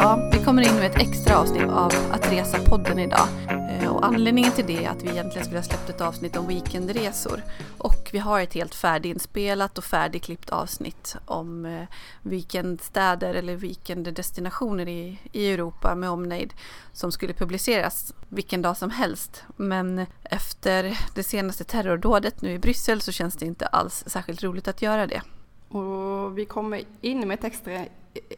Ja, vi kommer in med ett extra avsnitt av Att Resa-podden idag. Eh, och anledningen till det är att vi egentligen skulle ha släppt ett avsnitt om weekendresor. Och vi har ett helt färdiginspelat och färdigklippt avsnitt om eh, weekendstäder eller weekenddestinationer i, i Europa med omnejd som skulle publiceras vilken dag som helst. Men efter det senaste terrordådet nu i Bryssel så känns det inte alls särskilt roligt att göra det. Och vi kommer in med ett extra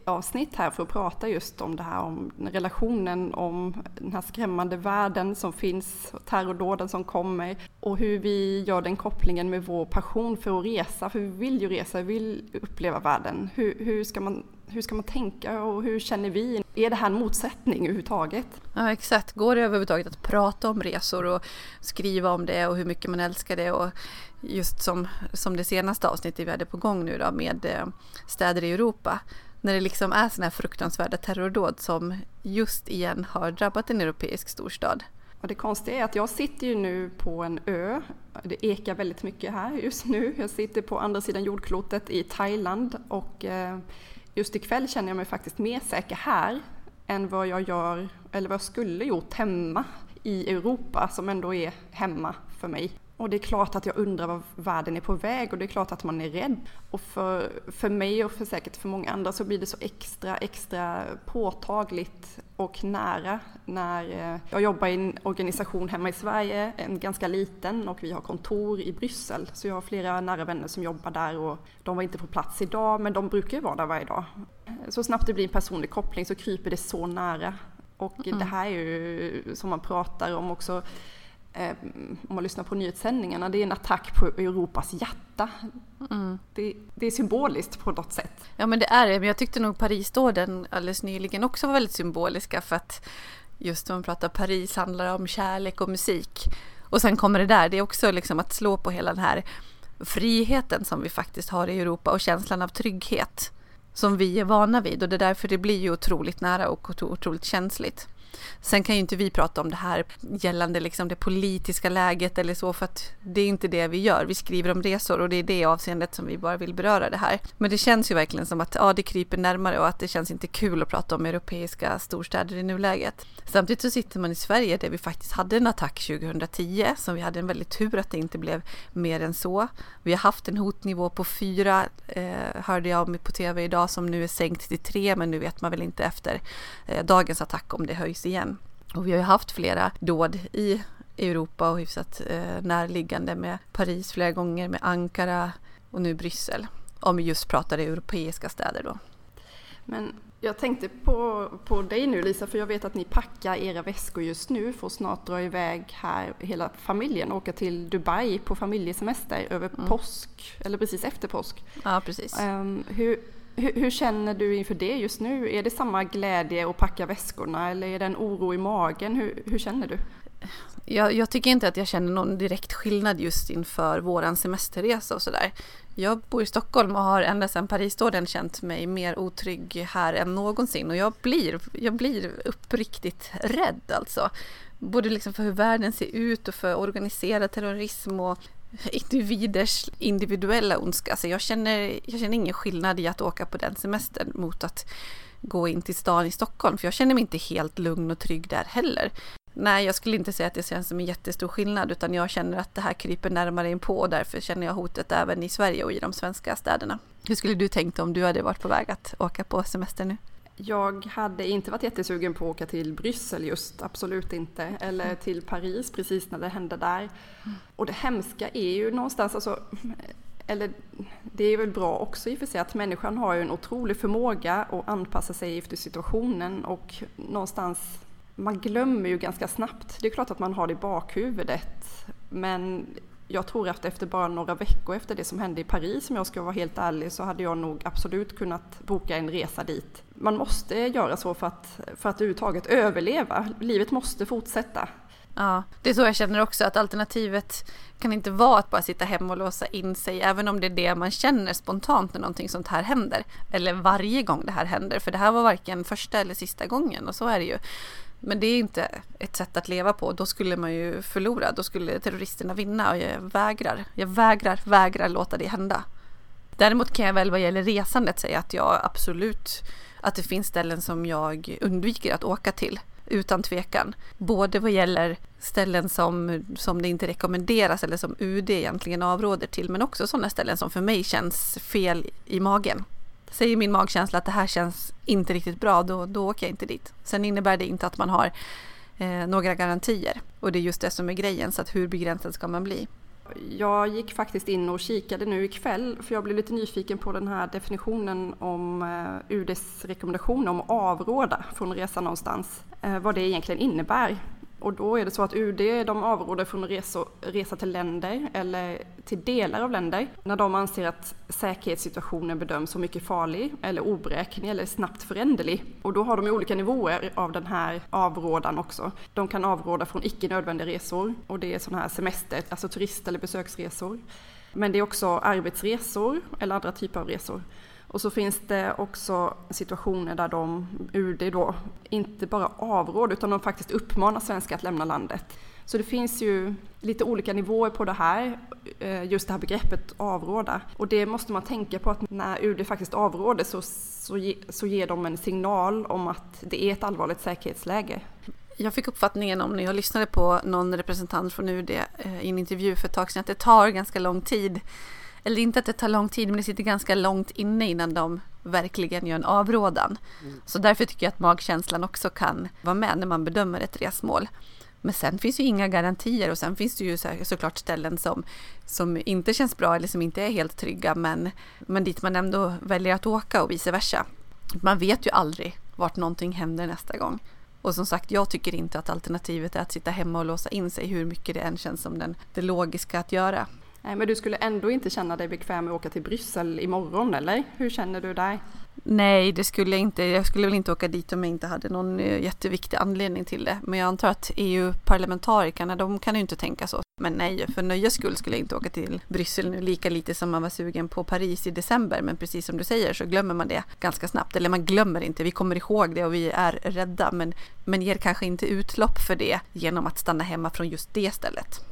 avsnitt här för att prata just om det här om relationen, om den här skrämmande världen som finns, terrordåden som kommer och hur vi gör den kopplingen med vår passion för att resa, för vi vill ju resa, vi vill uppleva världen. Hur, hur, ska man, hur ska man tänka och hur känner vi? Är det här en motsättning överhuvudtaget? Ja exakt, går det överhuvudtaget att prata om resor och skriva om det och hur mycket man älskar det och just som, som det senaste avsnittet vi hade på gång nu då med eh, städer i Europa när det liksom är sådana här fruktansvärda terrordåd som just igen har drabbat en europeisk storstad. Och det konstiga är att jag sitter ju nu på en ö. Det ekar väldigt mycket här just nu. Jag sitter på andra sidan jordklotet i Thailand och eh, just ikväll känner jag mig faktiskt mer säker här än vad jag gör, eller vad jag skulle gjort hemma i Europa som ändå är hemma för mig. Och det är klart att jag undrar var världen är på väg och det är klart att man är rädd. Och för, för mig och för säkert för många andra så blir det så extra, extra påtagligt och nära när jag jobbar i en organisation hemma i Sverige, en ganska liten och vi har kontor i Bryssel. Så jag har flera nära vänner som jobbar där och de var inte på plats idag men de brukar ju vara där varje dag. Så snabbt det blir en personlig koppling så kryper det så nära. Och mm. det här är ju som man pratar om också eh, om man lyssnar på nyhetssändningarna, det är en attack på Europas hjärta. Mm. Det, det, är symboliskt på något sätt. Ja men det är det, men jag tyckte nog Parisdåden alldeles nyligen också var väldigt symboliska för att just när man pratar Paris handlar om kärlek och musik. Och sen kommer det där, det är också liksom att slå på hela den här friheten som vi faktiskt har i Europa och känslan av trygghet som vi är vana vid och det är därför det blir ju otroligt nära och otroligt känsligt. Sen kan ju inte vi prata om det här gällande liksom det politiska läget eller så för att det är inte det vi gör. Vi skriver om resor och det är det avseendet som vi bara vill beröra det här. Men det känns ju verkligen som att ja, det kryper närmare och att det känns inte kul att prata om europeiska storstäder i nuläget. Samtidigt så sitter man i Sverige där vi faktiskt hade en attack 2010 som vi hade en väldigt tur att det inte blev mer än så. Vi har haft en hotnivå på fyra eh, hörde jag om på tv idag som nu är sänkt till tre men nu vet man väl inte efter eh, dagens attack om det höjs igen. Och vi har ju haft flera dåd i Europa och hyfsat eh, närliggande med Paris flera gånger, med Ankara och nu Bryssel. Om vi just pratar europeiska städer då. Men jag tänkte på, på dig nu Lisa, för jag vet att ni packar era väskor just nu för att snart dra iväg här hela familjen och åka till Dubai på familjesemester över mm. påsk, eller precis efter påsk. Ja, precis. Um, hur, hur, hur, känner du inför det just nu? Är det samma glädje att packa väskorna eller är det en oro i magen? Hur, hur känner du? Jag, jag, tycker inte att jag känner någon direkt skillnad just inför våran semesterresa och sådär. Jag bor i Stockholm och har ända sedan Parisdåden känt mig mer otrygg här än någonsin och jag blir, jag blir uppriktigt rädd alltså. Både liksom för hur världen ser ut och för organiserad terrorism och individers individuella ondska. Alltså jag känner, jag känner ingen skillnad i att åka på den semestern mot att gå in till stan i Stockholm. För jag känner mig inte helt lugn och trygg där heller. Nej, jag skulle inte säga att det känns som en jättestor skillnad utan jag känner att det här kryper närmare in på och därför känner jag hotet även i Sverige och i de svenska städerna. Hur skulle du tänkt om du hade varit på väg att åka på semester nu? Jag hade inte varit jättesugen på att åka till Bryssel just, absolut inte. Eller mm. till Paris precis när det hände där. Mm. Och det hemska är ju någonstans, alltså, eller det är väl bra också i och för sig att människan har ju en otrolig förmåga att anpassa sig efter situationen och någonstans man glömmer ju ganska snabbt. Det är klart att man har det i bakhuvudet men jag tror att efter bara några veckor efter det som hände i Paris, om jag ska vara helt ärlig, så hade jag nog absolut kunnat boka en resa dit. Man måste göra så för att, för att överhuvudtaget överleva. Livet måste fortsätta. Ja, det är så jag känner också att alternativet kan inte vara att bara sitta hemma och låsa in sig, även om det är det man känner spontant när någonting sånt här händer. Eller varje gång det här händer, för det här var varken första eller sista gången och så är det ju. Men det är inte ett sätt att leva på. Då skulle man ju förlora. Då skulle terroristerna vinna och jag vägrar. Jag vägrar, vägrar låta det hända. Däremot kan jag väl vad gäller resandet säga att jag absolut att det finns ställen som jag undviker att åka till utan tvekan. Både vad gäller ställen som, som det inte rekommenderas eller som UD egentligen avråder till men också sådana ställen som för mig känns fel i magen. Säger min magkänsla att det här känns inte riktigt bra då, då åker jag inte dit. Sen innebär det inte att man har eh, några garantier och det är just det som är grejen så att hur begränsad ska man bli? Jag gick faktiskt in och kikade nu ikväll för jag blev lite nyfiken på den här definitionen om eh, UDs rekommendation om avråda från resa någonstans. Eh, vad det egentligen innebär. Och då är det så att UD de avråder från att resa, resa till länder eller till delar av länder när de anser att säkerhetssituationen bedöms som mycket farlig eller oberäknelig eller snabbt föränderlig. Och då har de olika nivåer av den här avrådan också. De kan avråda från icke nödvändiga resor och det är sådana här semester, alltså turist eller besöksresor. Men det är också arbetsresor eller andra typer av resor. Och så finns det också situationer där de, UD då, inte bara avråder utan de faktiskt uppmanar svenskar att lämna landet. Så det finns ju lite olika nivåer på det här, eh, just det här begreppet avråda. Och det måste man tänka på att när UD faktiskt avråder så, så, ge, så ger de en signal om att det är ett allvarligt säkerhetsläge. Jag fick uppfattningen om när jag lyssnade på någon representant från UD eh, i en intervju för ett tag sedan att det tar ganska lång tid eller inte att det tar lång tid, men det sitter ganska långt inne innan de verkligen gör en avrådan. Mm. Så därför tycker jag att magkänslan också kan vara med när man bedömer ett resmål. Men sen finns ju inga garantier och sen finns det ju så, såklart ställen som, som inte känns bra eller som inte är helt trygga men, men dit man ändå väljer att åka och vice versa. Man vet ju aldrig vart någonting händer nästa gång. Och som sagt, jag tycker inte att alternativet är att sitta hemma och låsa in sig hur mycket det än känns som den, det logiska att göra. Nej, men du skulle ändå inte känna dig bekväm med att åka till Bryssel imorgon, eller? Hur känner du dig? Nej, det skulle jag inte. Jag skulle väl inte åka dit om jag inte hade någon eh, jätteviktig anledning till det. Men jag antar att EU-parlamentarikerna, de kan ju inte tänka så. Men nej, för nöjes skull skulle jag inte åka till Bryssel nu, lika lite som man var sugen på Paris i december. Men precis som du säger så glömmer man det ganska snabbt. Eller man glömmer inte, vi kommer ihåg det och vi är rädda. Men, men ger kanske inte utlopp för det genom att stanna hemma från just det stället.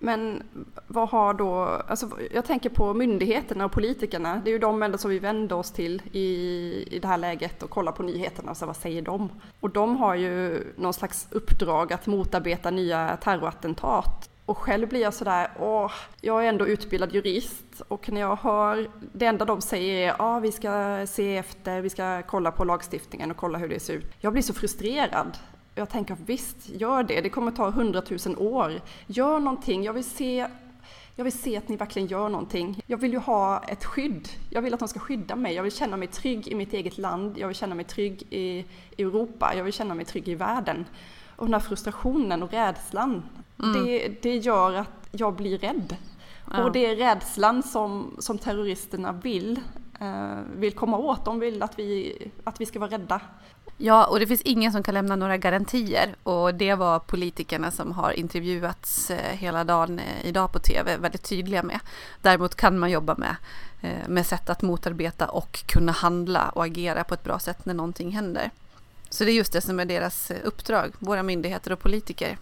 Men vad har då, alltså jag tänker på myndigheterna och politikerna, det är ju de enda som vi vänder oss till i, i det här läget och kollar på nyheterna, så vad säger de? Och de har ju någon slags uppdrag att motarbeta nya terrorattentat. Och själv blir jag sådär, åh, jag är ändå utbildad jurist och när jag hör, det enda de säger är, ja vi ska se efter, vi ska kolla på lagstiftningen och kolla hur det ser ut. Jag blir så frustrerad jag tänker visst, gör det. Det kommer ta hundratusen år. Gör någonting. Jag vill se jag vill se att ni verkligen gör någonting. Jag vill ju ha ett skydd. Jag vill att de ska skydda mig. Jag vill känna mig trygg i mitt eget land. Jag vill känna mig trygg i Europa. Jag vill känna mig trygg i världen. Och den här frustrationen och rädslan, mm. det, det gör att jag blir rädd. Ja. Och det är rädslan som, som terroristerna vill, eh, vill komma åt. De vill att vi, att vi ska vara rädda. Ja, och det finns ingen som kan lämna några garantier och det var politikerna som har intervjuats eh, hela dagen eh, idag på tv väldigt tydliga med. Däremot kan man jobba med, eh, med sätt att motarbeta och kunna handla och agera på ett bra sätt när någonting händer. Så det är just det som är deras uppdrag, våra myndigheter och politiker.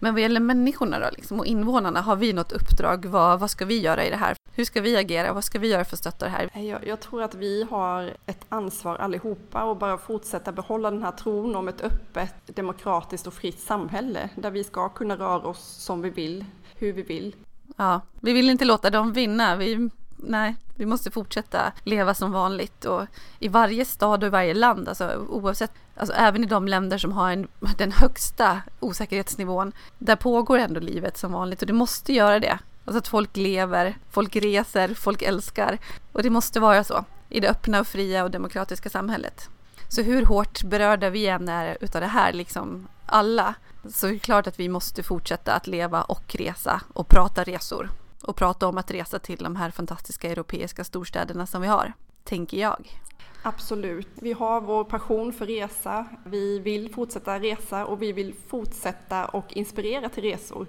Men vad gäller människorna då, liksom, och invånarna, har vi något uppdrag? Vad, vad ska vi göra i det här? Hur ska vi agera? Vad ska vi göra för att stötta det här? Jag, jag tror att vi har ett ansvar allihopa och bara fortsätta behålla den här tron om ett öppet, demokratiskt och fritt samhälle där vi ska kunna röra oss som vi vill, hur vi vill. Ja, vi vill inte låta dem vinna. Vi nej, vi måste fortsätta leva som vanligt och i varje stad och i varje land, alltså oavsett, alltså även i de länder som har en, den högsta osäkerhetsnivån, där pågår ändå livet som vanligt och det måste göra det. Alltså att folk lever, folk reser, folk älskar och det måste vara så i det öppna och fria och demokratiska samhället. Så hur hårt berörda vi än är utav det här, liksom alla, så är det klart att vi måste fortsätta att leva och resa och prata resor och prata om att resa till de här fantastiska europeiska storstäderna som vi har, tänker jag. Absolut. Vi har vår passion för resa. Vi vill fortsätta resa och vi vill fortsätta och inspirera till resor.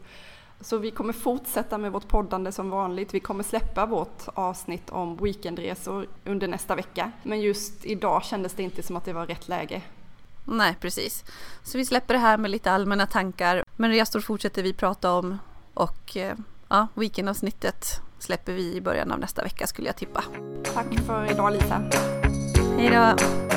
Så vi kommer fortsätta med vårt poddande som vanligt. Vi kommer släppa vårt avsnitt om weekendresor under nästa vecka. Men just idag kändes det inte som att det var rätt läge. Nej, precis. Så vi släpper det här med lite allmänna tankar. Men resor fortsätter vi prata om och eh, ja, weekendavsnittet släpper vi i början av nästa vecka skulle jag tippa. Tack för idag Lisa. Hej då.